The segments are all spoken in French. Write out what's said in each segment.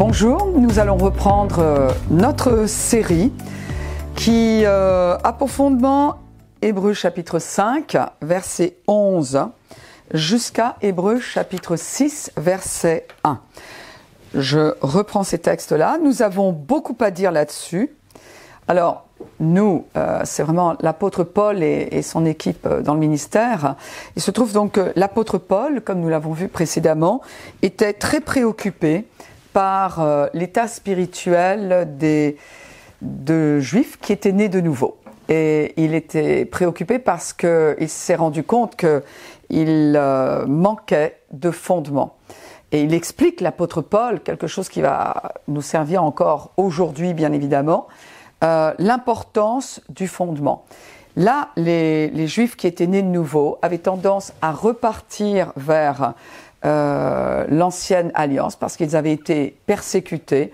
Bonjour, nous allons reprendre euh, notre série qui euh, a pour Hébreu chapitre 5, verset 11, jusqu'à Hébreu chapitre 6, verset 1. Je reprends ces textes-là. Nous avons beaucoup à dire là-dessus. Alors, nous, euh, c'est vraiment l'apôtre Paul et, son équipe dans le ministère. Il se trouve donc que l'apôtre Paul, comme nous l'avons vu précédemment, était très préoccupé par euh, l'état spirituel des de juifs qui étaient nés de nouveau. Et il était préoccupé parce qu'il s'est rendu compte qu'il euh, manquait de fondement. Et il explique, l'apôtre Paul, quelque chose qui va nous servir encore aujourd'hui, bien évidemment, euh, l'importance du fondement. Là, les, les, Juifs qui étaient nés de nouveau avaient tendance à repartir vers euh, l'ancienne alliance parce qu'ils avaient été persécutés.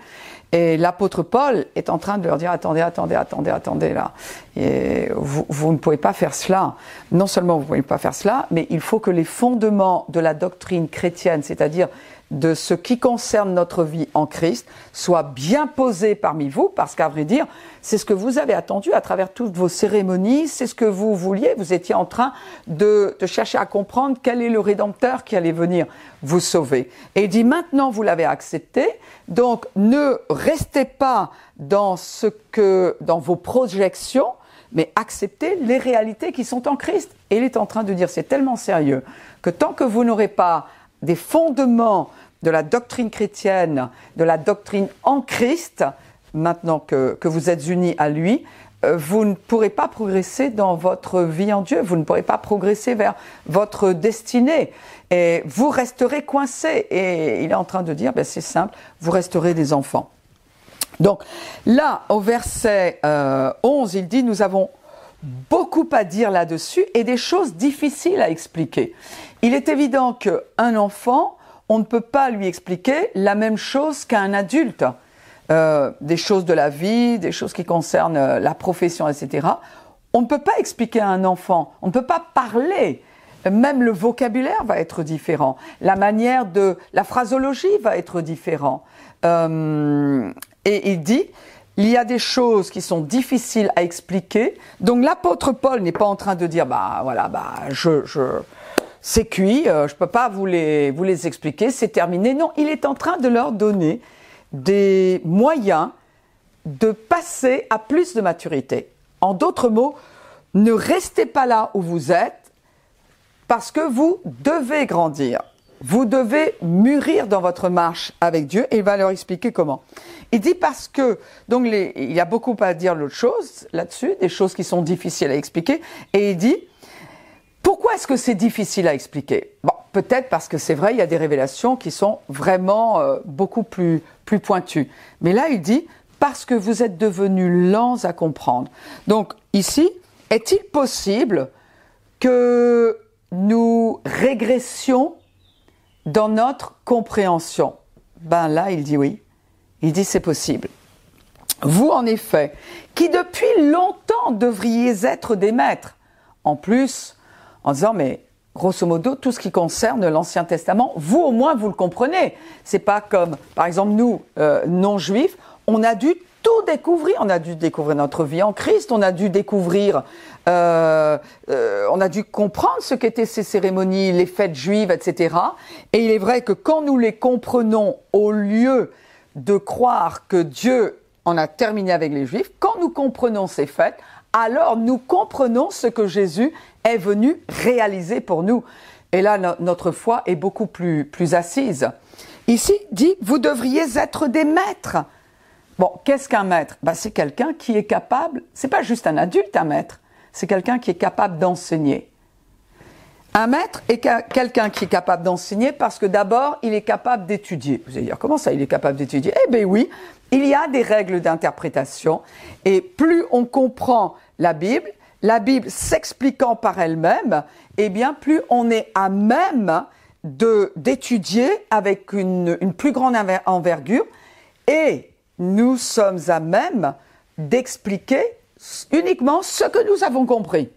Et l'apôtre Paul est en train de leur dire attendez, attendez, attendez, attendez là. Et vous, vous, ne pouvez pas faire cela. Non seulement vous ne pouvez pas faire cela, mais il faut que les fondements de la doctrine chrétienne, c'est-à-dire de ce qui concerne notre vie en Christ soit bien posé parmi vous, parce qu'à vrai dire, c'est ce que vous avez attendu à travers toutes vos cérémonies, c'est ce que vous vouliez, vous étiez en train de, de, chercher à comprendre quel est le Rédempteur qui allait venir vous sauver. Et il dit maintenant vous l'avez accepté, donc ne restez pas dans ce que, dans vos projections, mais acceptez les réalités qui sont en Christ. Et il est en train de dire, c'est tellement sérieux, que tant que vous n'aurez pas des fondements de la doctrine chrétienne, de la doctrine en Christ, maintenant que, que vous êtes unis à lui, euh, vous ne pourrez pas progresser dans votre vie en Dieu, vous ne pourrez pas progresser vers votre destinée, et vous resterez coincés. Et il est en train de dire, ben c'est simple, vous resterez des enfants. Donc là, au verset euh, 11, il dit, nous avons beaucoup à dire là-dessus et des choses difficiles à expliquer. Il est évident qu'un enfant, on ne peut pas lui expliquer la même chose qu'à un adulte. Euh, des choses de la vie, des choses qui concernent euh, la profession, etc. On ne peut pas expliquer à un enfant, on ne peut pas parler. Même le vocabulaire va être différent. La manière de, la phrasologie va être différent. Euh, et il dit, il y a des choses qui sont difficiles à expliquer. Donc l'apôtre Paul n'est pas en train de dire, bah voilà, bah je, c'est cuit, euh, je peux pas vous les, vous les expliquer, c'est terminé. Non, il est en train de leur donner des moyens de passer à plus de maturité. En d'autres mots, ne restez pas là où vous êtes parce que vous devez grandir. Vous devez mûrir dans votre marche avec Dieu et il va leur expliquer comment. Il dit parce que, donc les, il y a beaucoup à dire l'autre chose là-dessus, des choses qui sont difficiles à expliquer, et il dit, pourquoi est-ce que c'est difficile à expliquer? Bon, peut-être parce que c'est vrai, il y a des révélations qui sont vraiment euh, beaucoup plus, plus pointues. Mais là, il dit, parce que vous êtes devenus lents à comprendre. Donc, ici, est-il possible que nous régressions dans notre compréhension Ben là, il dit oui. Il dit c'est possible. Vous, en effet, qui depuis longtemps devriez être des maîtres, en plus, en disant mais grosso modo tout ce qui concerne l'Ancien Testament, vous au moins vous le comprenez. C'est pas comme par exemple nous euh, non juifs, on a dû tout découvrir. On a dû découvrir notre vie en Christ, on a dû découvrir, euh, euh, on a dû comprendre ce qu'étaient ces cérémonies, les fêtes juives, etc. Et il est vrai que quand nous les comprenons au lieu de croire que Dieu en a terminé avec les Juifs, quand nous comprenons ces fêtes, alors nous comprenons ce que Jésus est venu réaliser pour nous. Et là, no notre foi est beaucoup plus, plus assise. Ici, dit, vous devriez être des maîtres. Bon, qu'est-ce qu'un maître? Ben, C'est quelqu'un qui est capable, c'est pas juste un adulte, un maître, c'est quelqu'un qui est capable d'enseigner. Un maître est quelqu'un qui est capable d'enseigner parce que d'abord, il est capable d'étudier. Vous allez dire, comment ça, il est capable d'étudier? Eh bien oui, il y a des règles d'interprétation et plus on comprend la Bible, la Bible s'expliquant par elle-même, eh bien plus on est à même de d'étudier avec une, une plus grande envergure et nous sommes à même d'expliquer uniquement ce que nous avons compris.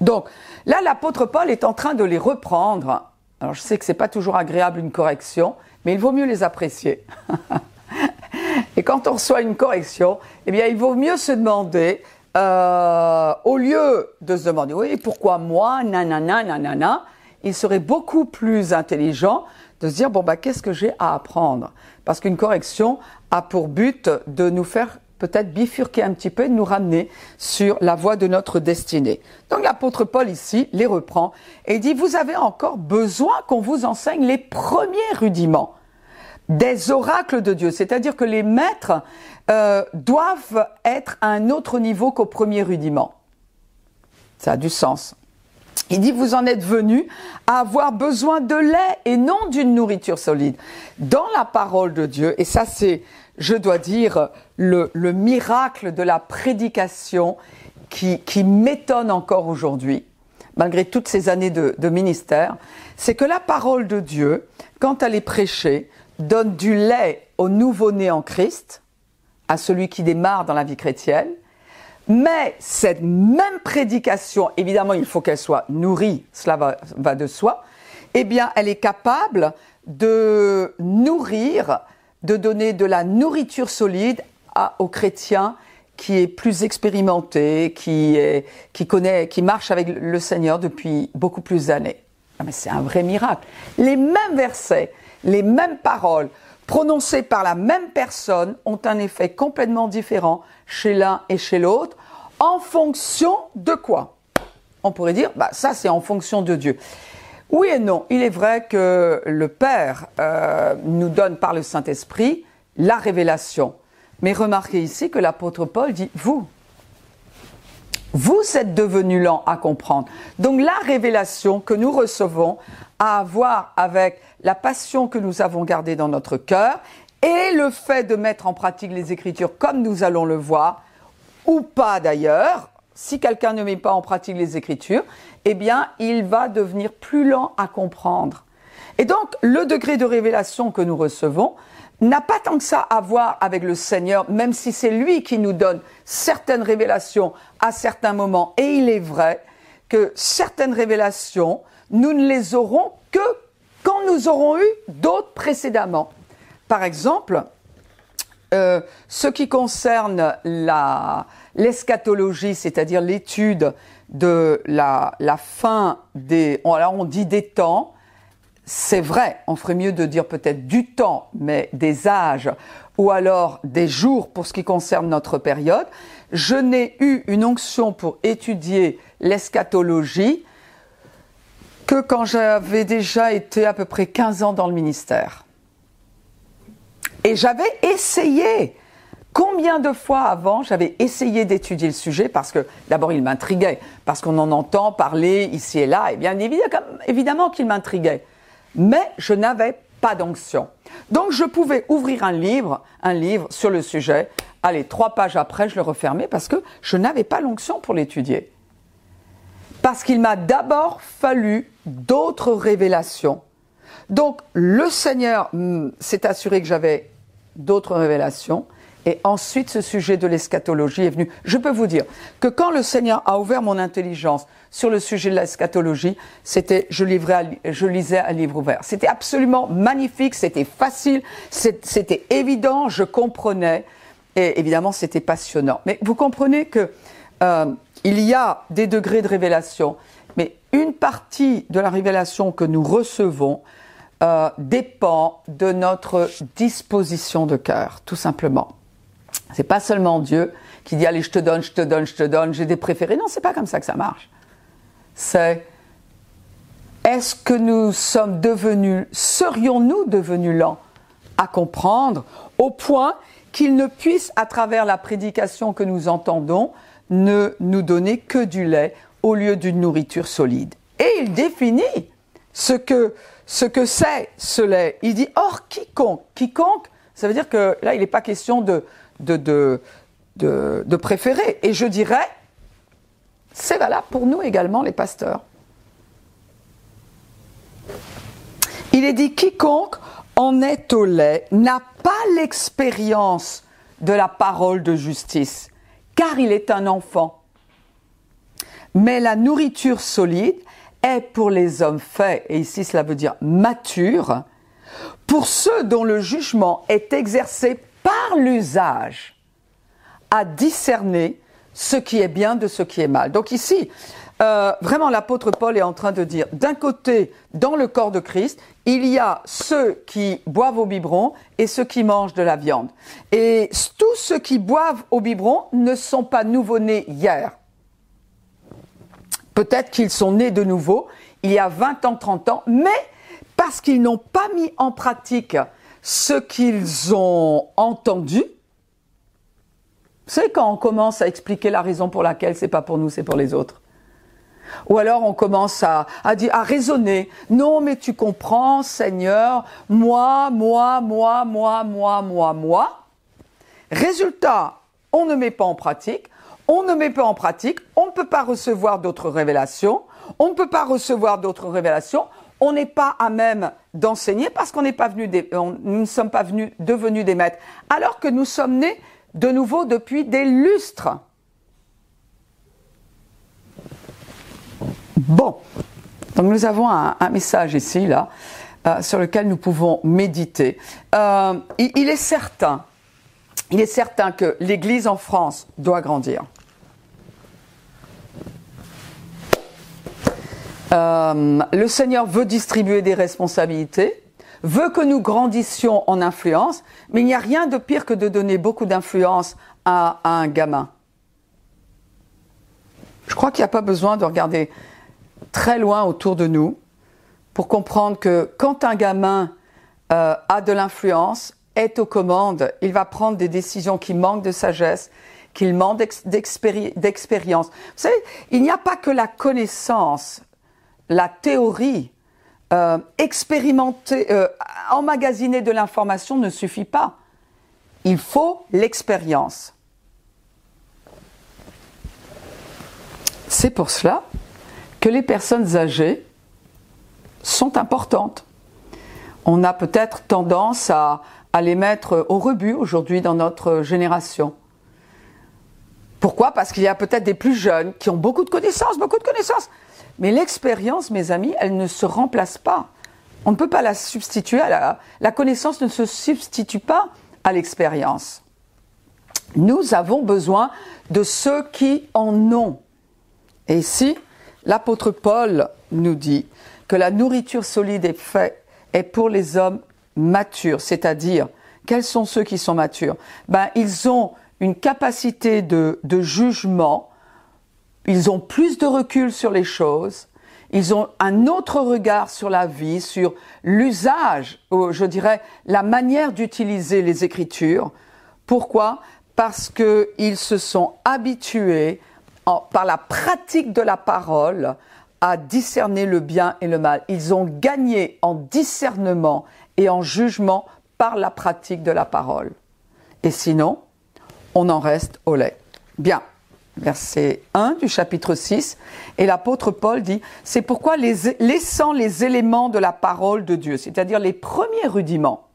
Donc là, l'apôtre Paul est en train de les reprendre. Alors je sais que c'est pas toujours agréable une correction, mais il vaut mieux les apprécier. et quand on reçoit une correction, eh bien, il vaut mieux se demander, euh, au lieu de se demander, oui, pourquoi moi, nanana, nanana, il serait beaucoup plus intelligent de se dire, bon, bah, qu'est-ce que j'ai à apprendre? Parce qu'une correction a pour but de nous faire peut-être bifurquer un petit peu et de nous ramener sur la voie de notre destinée. Donc l'apôtre Paul ici les reprend et dit, vous avez encore besoin qu'on vous enseigne les premiers rudiments des oracles de Dieu, c'est-à-dire que les maîtres euh, doivent être à un autre niveau qu'au premier rudiment. Ça a du sens. Il dit, vous en êtes venus à avoir besoin de lait et non d'une nourriture solide. Dans la parole de Dieu, et ça c'est je dois dire, le, miracle de la prédication qui, m'étonne encore aujourd'hui, malgré toutes ces années de, de ministère, c'est que la parole de Dieu, quand elle est prêchée, donne du lait au nouveau-né en Christ, à celui qui démarre dans la vie chrétienne, mais cette même prédication, évidemment, il faut qu'elle soit nourrie, cela va, de soi, eh bien, elle est capable de nourrir de donner de la nourriture solide à, aux chrétiens qui est plus expérimenté, qui, est, connaît, qui marche avec le Seigneur depuis beaucoup plus d'années. Mais c'est un vrai miracle. Les mêmes versets, les mêmes paroles prononcées par la même personne ont un effet complètement différent chez l'un et chez l'autre en fonction de quoi? On pourrait dire, bah, ça c'est en fonction de Dieu. Oui et non. Il est vrai que le Père euh, nous donne par le Saint-Esprit la révélation. Mais remarquez ici que l'apôtre Paul dit vous. Vous êtes devenus lents à comprendre. Donc la révélation que nous recevons a à voir avec la passion que nous avons gardée dans notre cœur et le fait de mettre en pratique les Écritures comme nous allons le voir, ou pas d'ailleurs, si quelqu'un ne met pas en pratique les Écritures, eh bien, il va devenir plus lent à comprendre. Et donc, le degré de révélation que nous recevons n'a pas tant que ça à voir avec le Seigneur, même si c'est lui qui nous donne certaines révélations à certains moments. Et il est vrai que certaines révélations, nous ne les aurons que quand nous aurons eu d'autres précédemment. Par exemple, euh, ce qui concerne l'eschatologie, c'est-à-dire l'étude de la, fin des, alors on dit des temps, c'est vrai, on ferait mieux de dire peut-être du temps, mais des âges, ou alors des jours pour ce qui concerne notre période. Je n'ai eu une onction pour étudier l'eschatologie que quand j'avais déjà été à peu près 15 ans dans le ministère. Et j'avais essayé Combien de fois avant j'avais essayé d'étudier le sujet parce que d'abord il m'intriguait, parce qu'on en entend parler ici et là, et bien évidemment qu'il m'intriguait. Mais je n'avais pas d'onction. Donc je pouvais ouvrir un livre, un livre sur le sujet, allez, trois pages après je le refermais parce que je n'avais pas l'onction pour l'étudier. Parce qu'il m'a d'abord fallu d'autres révélations. Donc le Seigneur hmm, s'est assuré que j'avais d'autres révélations. Et ensuite, ce sujet de l'eschatologie est venu. Je peux vous dire que quand le Seigneur a ouvert mon intelligence sur le sujet de l'eschatologie, c'était, je, je lisais un livre ouvert. C'était absolument magnifique, c'était facile, c'était évident, je comprenais. Et évidemment, c'était passionnant. Mais vous comprenez que euh, il y a des degrés de révélation, mais une partie de la révélation que nous recevons euh, dépend de notre disposition de cœur, tout simplement. C'est pas seulement Dieu qui dit allez, je te donne, je te donne, je te donne, j'ai des préférés. Non, c'est pas comme ça que ça marche. C'est est-ce que nous sommes devenus, serions-nous devenus lents à comprendre au point qu'il ne puisse, à travers la prédication que nous entendons, ne nous donner que du lait au lieu d'une nourriture solide? Et il définit ce que ce que c'est ce lait. Il dit or quiconque, quiconque, ça veut dire que là il n'est pas question de de, de, préférer. Et je dirais, c'est valable pour nous également, les pasteurs. Il est dit, quiconque en est au lait n'a pas l'expérience de la parole de justice, car il est un enfant. Mais la nourriture solide est pour les hommes faits, et ici cela veut dire mature, pour ceux dont le jugement est exercé par l'usage à discerner ce qui est bien de ce qui est mal. Donc ici, euh, vraiment l'apôtre Paul est en train de dire, d'un côté, dans le corps de Christ, il y a ceux qui boivent au biberon et ceux qui mangent de la viande. Et tous ceux qui boivent au biberon ne sont pas nouveau-nés hier. Peut-être qu'ils sont nés de nouveau il y a 20 ans, 30 ans, mais parce qu'ils n'ont pas mis en pratique ce qu'ils ont entendu. C'est quand on commence à expliquer la raison pour laquelle c'est pas pour nous, c'est pour les autres. Ou alors on commence à, à, dire, à raisonner. Non, mais tu comprends, Seigneur, moi, moi, moi, moi, moi, moi, moi. Résultat, on ne met pas en pratique. On ne met pas en pratique. On ne peut pas recevoir d'autres révélations. On ne peut pas recevoir d'autres révélations. On n'est pas à même d'enseigner parce qu'on n'est pas venu, nous ne sommes pas venus, devenus des maîtres. Alors que nous sommes nés de nouveau depuis des lustres. Bon, donc nous avons un, message ici, là, euh, sur lequel nous pouvons méditer. Euh, il est certain que l'Église en France doit grandir. Euh, le Seigneur veut distribuer des responsabilités, veut que nous grandissions en influence, mais il n'y a rien de pire que de donner beaucoup d'influence à, un gamin. Je crois qu'il n'y a pas besoin de regarder très loin autour de nous pour comprendre que quand un gamin euh, a de l'influence, est aux commandes, il va prendre des décisions qui manquent de sagesse, qu'il manque d'expérience. Vous savez, il n'y a pas que la connaissance, la théorie, euh, expérimenter, euh, emmagasiner de l'information ne suffit pas. Il faut l'expérience. C'est pour cela que les personnes âgées sont importantes. On a peut-être tendance à, à, les mettre au rebut aujourd'hui dans notre génération. Pourquoi? Parce qu'il y a peut-être des plus jeunes qui ont beaucoup de connaissances, beaucoup de connaissances. Mais l'expérience, mes amis, elle ne se remplace pas. On ne peut pas la substituer à la, la connaissance ne se substitue pas à l'expérience. Nous avons besoin de ceux qui en ont. Et ici, l'apôtre Paul nous dit que la nourriture solide est faite est pour les hommes matures, c'est-à-dire quels sont ceux qui sont matures? Ben ils ont une capacité de, de jugement, ils ont plus de recul sur les choses, ils ont un autre regard sur la vie, sur l'usage, je dirais la manière d'utiliser les Écritures. Pourquoi? Parce qu'ils se sont habitués par la pratique de la parole à discerner le bien et le mal. Ils ont gagné en discernement et en jugement par la pratique de la parole. Et sinon, on en reste au lait. Bien. Verset 1 du chapitre 6. Et l'apôtre Paul dit, c'est pourquoi les, laissant les éléments de la parole de Dieu, c'est-à-dire les premiers rudiments,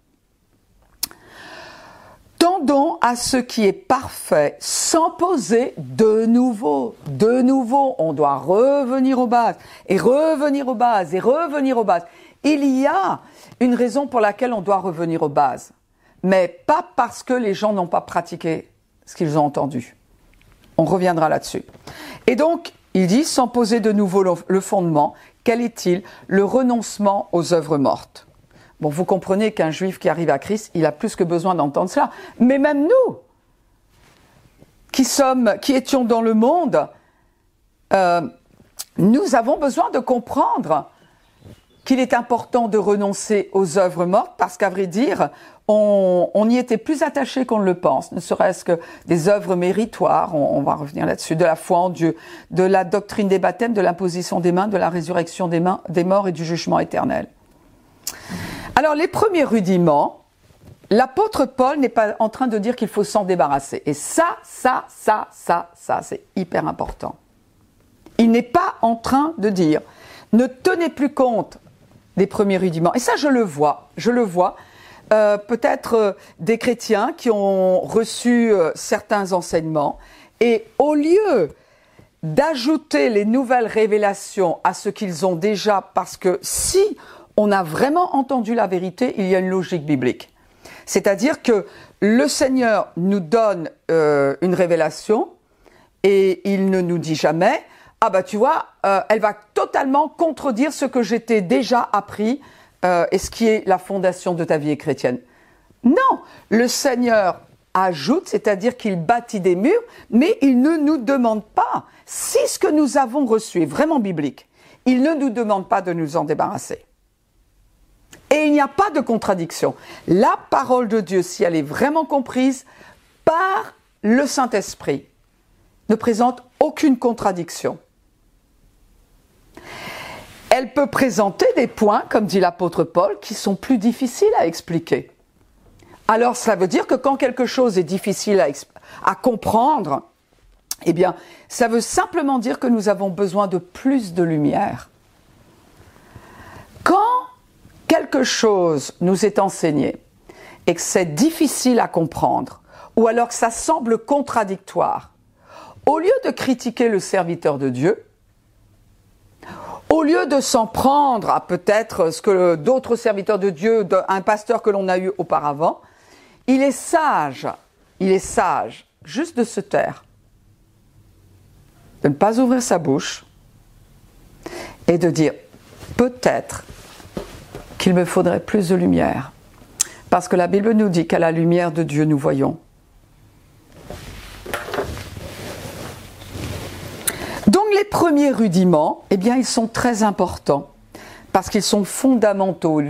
tendons à ce qui est parfait sans poser de nouveau. De nouveau, on doit revenir aux bases et revenir aux bases et revenir aux bases. Il y a une raison pour laquelle on doit revenir aux bases, mais pas parce que les gens n'ont pas pratiqué ce qu'ils ont entendu. On reviendra là-dessus. Et donc, il dit, sans poser de nouveau le fondement, quel est-il Le renoncement aux œuvres mortes? Bon, vous comprenez qu'un juif qui arrive à Christ, il a plus que besoin d'entendre cela. Mais même nous, qui sommes, qui étions dans le monde, euh, nous avons besoin de comprendre qu'il est important de renoncer aux œuvres mortes parce qu'à vrai dire, on, on, y était plus attaché qu'on le pense, ne serait-ce que des œuvres méritoires, on, on va revenir là-dessus, de la foi en Dieu, de la doctrine des baptêmes, de l'imposition des mains, de la résurrection des, mains, des morts et du jugement éternel. Alors les premiers rudiments, l'apôtre Paul n'est pas en train de dire qu'il faut s'en débarrasser. Et ça, ça, ça, ça, ça, c'est hyper important. Il n'est pas en train de dire ne tenez plus compte des premiers rudiments. Et ça, je le vois, je le vois. Euh, peut-être euh, des chrétiens qui ont reçu euh, certains enseignements et au lieu d'ajouter les nouvelles révélations à ce qu'ils ont déjà, parce que si on a vraiment entendu la vérité, il y a une logique biblique. C'est-à-dire que le Seigneur nous donne une révélation et il ne nous dit jamais, ah bah tu vois, euh, elle va totalement contredire ce que j'étais déjà appris euh, et ce qui est la fondation de ta vie chrétienne. Non, le Seigneur ajoute, c'est-à-dire qu'il bâtit des murs, mais il ne nous demande pas, si ce que nous avons reçu est vraiment biblique, il ne nous demande pas de nous en débarrasser. Et il n'y a pas de contradiction. La parole de Dieu, si elle est vraiment comprise par le Saint-Esprit, ne présente aucune contradiction. Elle peut présenter des points, comme dit l'apôtre Paul, qui sont plus difficiles à expliquer. Alors ça veut dire que quand quelque chose est difficile à, comprendre, eh bien, ça veut simplement dire que nous avons besoin de plus de lumière. Quand quelque chose nous est enseigné et que c'est difficile à comprendre, ou alors que ça semble contradictoire, au lieu de critiquer le serviteur de Dieu, au lieu de s'en prendre à peut-être ce que d'autres serviteurs de Dieu, un pasteur que l'on a eu auparavant, il est sage, il est sage juste de se taire, de ne pas ouvrir sa bouche et de dire peut-être qu'il me faudrait plus de lumière. Parce que la Bible nous dit qu'à la lumière de Dieu nous voyons. Les premiers rudiments, eh bien ils sont très importants parce qu'ils sont fondamentaux,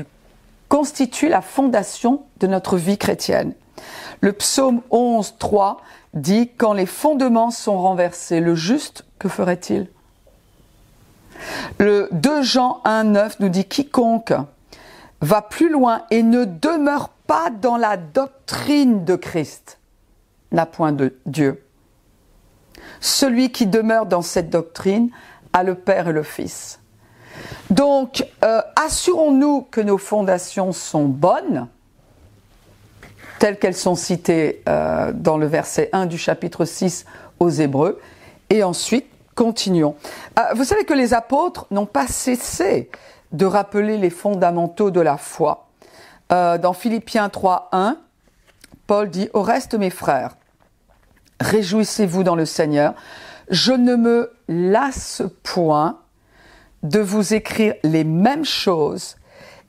constitue la fondation de notre vie chrétienne. Le psaume 11, 3 dit Quand les fondements sont renversés, le juste, que ferait-il? Le 2 Jean 1, 9 nous dit Quiconque va plus loin et ne demeure pas dans la doctrine de Christ n'a point de Dieu. Celui qui demeure dans cette doctrine a le Père et le Fils. Donc, euh, assurons-nous que nos fondations sont bonnes, telles qu'elles sont citées euh, dans le verset 1 du chapitre 6 aux Hébreux, et ensuite, continuons. Euh, vous savez que les apôtres n'ont pas cessé de rappeler les fondamentaux de la foi. dans Philippiens 3, 1, Paul dit, Au reste, mes frères, réjouissez-vous dans le Seigneur, je ne me lasse point de vous écrire les mêmes choses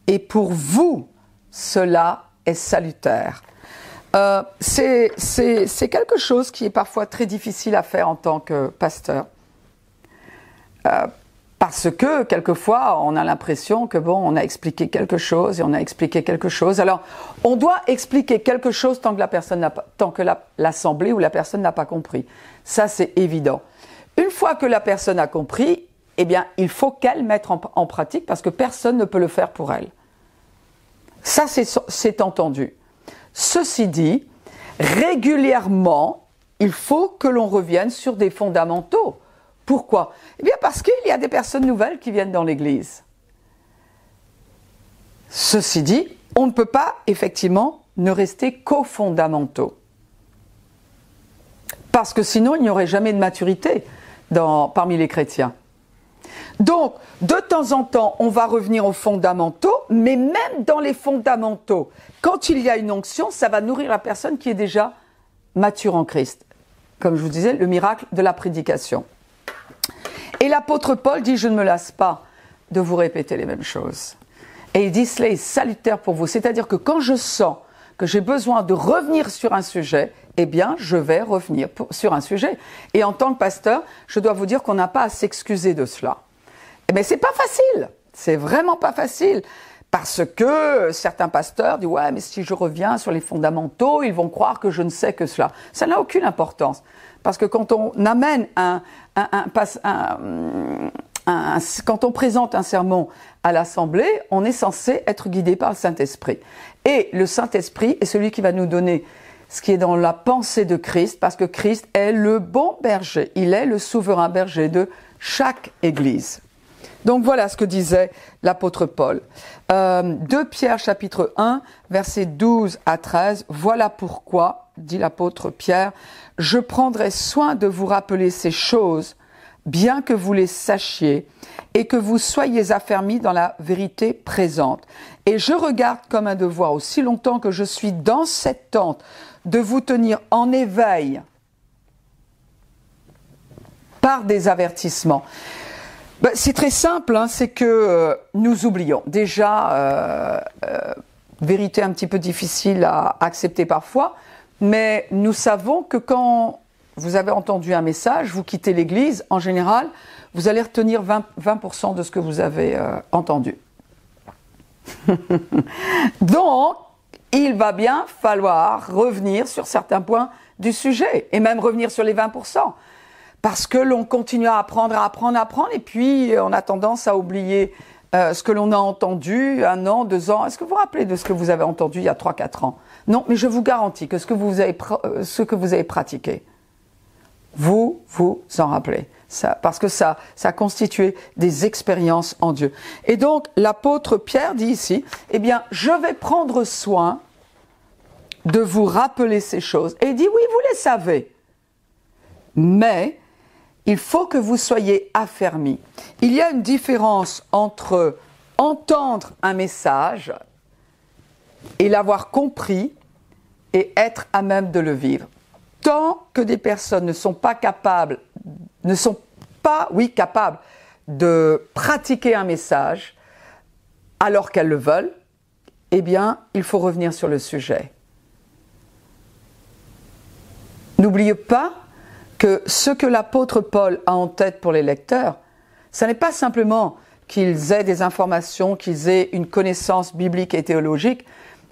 et pour vous, cela est salutaire. Euh, c'est quelque chose qui est parfois très difficile à faire en tant que pasteur. Euh, parce que quelquefois, on a l'impression que bon, on a expliqué quelque chose et on a expliqué quelque chose. Alors, on doit expliquer quelque chose tant que la personne n'a pas, tant que l'assemblée ou la personne n'a pas compris. Ça, c'est évident. Une fois que la personne a compris, eh bien, il faut qu'elle mette en, pratique parce que personne ne peut le faire pour elle. Ça, c'est entendu. Ceci dit, régulièrement, il faut que l'on revienne sur des fondamentaux. Pourquoi Eh bien, parce qu'il y a des personnes nouvelles qui viennent dans l'Église. Ceci dit, on ne peut pas effectivement ne rester qu'aux fondamentaux. Parce que sinon, il n'y aurait jamais de maturité parmi les chrétiens. Donc, de temps en temps, on va revenir aux fondamentaux, mais même dans les fondamentaux, quand il y a une onction, ça va nourrir la personne qui est déjà mature en Christ. Comme je vous disais, le miracle de la prédication. Et l'apôtre Paul dit, je ne me lasse pas de vous répéter les mêmes choses. Et il dit, cela est salutaire pour vous. C'est-à-dire que quand je sens que j'ai besoin de revenir sur un sujet, eh bien, je vais revenir sur un sujet. Et en tant que pasteur, je dois vous dire qu'on n'a pas à s'excuser de cela. Mais eh c'est pas facile. C'est vraiment pas facile. Parce que certains pasteurs disent ouais mais si je reviens sur les fondamentaux ils vont croire que je ne sais que cela. Ça n'a aucune importance parce que quand on amène un, un, un, quand on présente un sermon à l'assemblée on est censé être guidé par le Saint Esprit et le Saint Esprit est celui qui va nous donner ce qui est dans la pensée de Christ parce que Christ est le bon berger il est le souverain berger de chaque Église. Donc voilà ce que disait l'apôtre Paul. Euh, 2 Pierre chapitre 1, versets 12 à 13, voilà pourquoi, dit l'apôtre Pierre, je prendrai soin de vous rappeler ces choses bien que vous les sachiez, et que vous soyez affermis dans la vérité présente. Et je regarde comme un devoir, aussi longtemps que je suis dans cette tente, de vous tenir en éveil par des avertissements. Ben, c'est très simple, hein, c'est que euh, nous oublions. Déjà, euh, euh, vérité un petit peu difficile à accepter parfois, mais nous savons que quand vous avez entendu un message, vous quittez l'Église, en général, vous allez retenir 20%, de ce que vous avez entendu. Donc, il va bien falloir revenir sur certains points du sujet, et même revenir sur les 20% parce que l'on continue à apprendre, à apprendre, à apprendre, et puis euh, on a tendance à oublier euh, ce que l'on a entendu un an, deux ans. Est-ce que vous vous rappelez de ce que vous avez entendu il y a trois, quatre ans? Non, mais je vous garantis que ce que vous avez, euh, pratiqué, vous vous en rappelez. Parce que ça, ça a constitué des expériences en Dieu. Et donc, l'apôtre Pierre dit ici, eh bien, je vais prendre soin de vous rappeler ces choses. Et il dit, oui, vous les savez. Mais il faut que vous soyez affermis. Il y a une différence entre entendre un message et l'avoir compris et être à même de le vivre. Tant que des personnes ne sont pas capables, ne sont pas, oui, capables de pratiquer un message alors qu'elles le veulent, eh bien, il faut revenir sur le sujet. N'oubliez pas que ce que l'apôtre Paul a en tête pour les lecteurs, ce n'est pas simplement qu'ils aient des informations, qu'ils aient une connaissance biblique et théologique.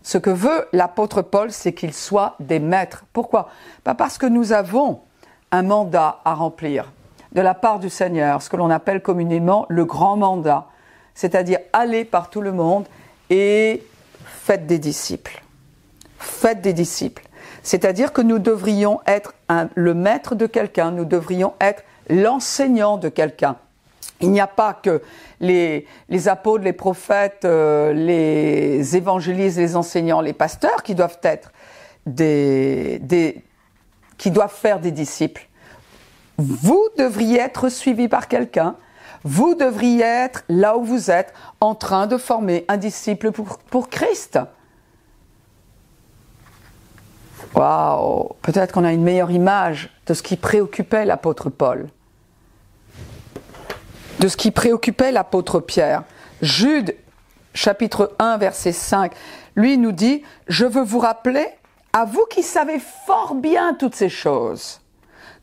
Ce que veut l'apôtre Paul, c'est qu'ils soient des maîtres. Pourquoi? Parce que nous avons un mandat à remplir de la part du Seigneur, ce que l'on appelle communément le grand mandat, c'est-à-dire aller par tout le monde et faites des disciples. Faites des disciples. C'est-à-dire que nous devrions être le maître de quelqu'un, nous devrions être l'enseignant de quelqu'un. Il n'y a pas que les, apôtres, les prophètes, euh, les évangélistes, les enseignants, les pasteurs qui doivent être des, qui doivent faire des disciples. Vous devriez être suivi par quelqu'un. Vous devriez être là où vous êtes, en train de former un disciple pour Christ. Waouh Peut-être qu'on a une meilleure image de ce qui préoccupait l'apôtre Paul, de ce qui préoccupait l'apôtre Pierre. Jude, chapitre 1, verset 5, lui nous dit, je veux vous rappeler, à vous qui savez fort bien toutes ces choses,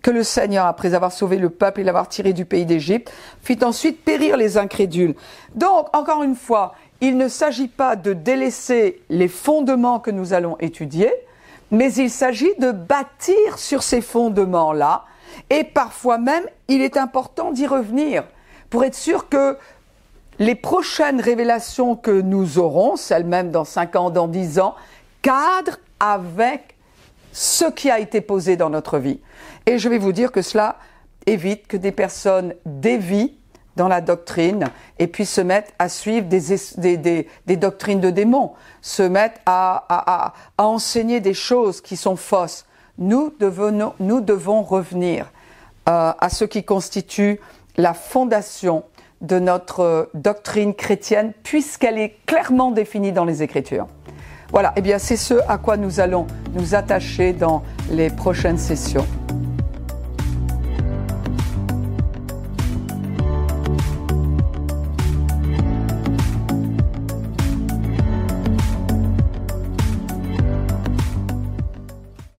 que le Seigneur, après avoir sauvé le peuple et l'avoir tiré du pays d'Égypte, fit ensuite périr les incrédules. Donc, encore une fois, il ne s'agit pas de délaisser les fondements que nous allons étudier, mais il s'agit de bâtir sur ces fondements-là, et parfois même, il est important d'y revenir pour être sûr que les prochaines révélations que nous aurons, celles-mêmes dans 5 ans, dans 10 ans, cadrent avec ce qui a été posé dans notre vie. Et je vais vous dire que cela évite que des personnes dévient dans la doctrine et puis se mettent à suivre des, des, doctrines de démons, se mettent à, à, enseigner des choses qui sont fausses. Nous, nous devons revenir euh, à ce qui constitue la fondation de notre doctrine chrétienne puisqu'elle est clairement définie dans les Écritures. Voilà, eh bien c'est ce à quoi nous allons nous attacher dans les prochaines sessions.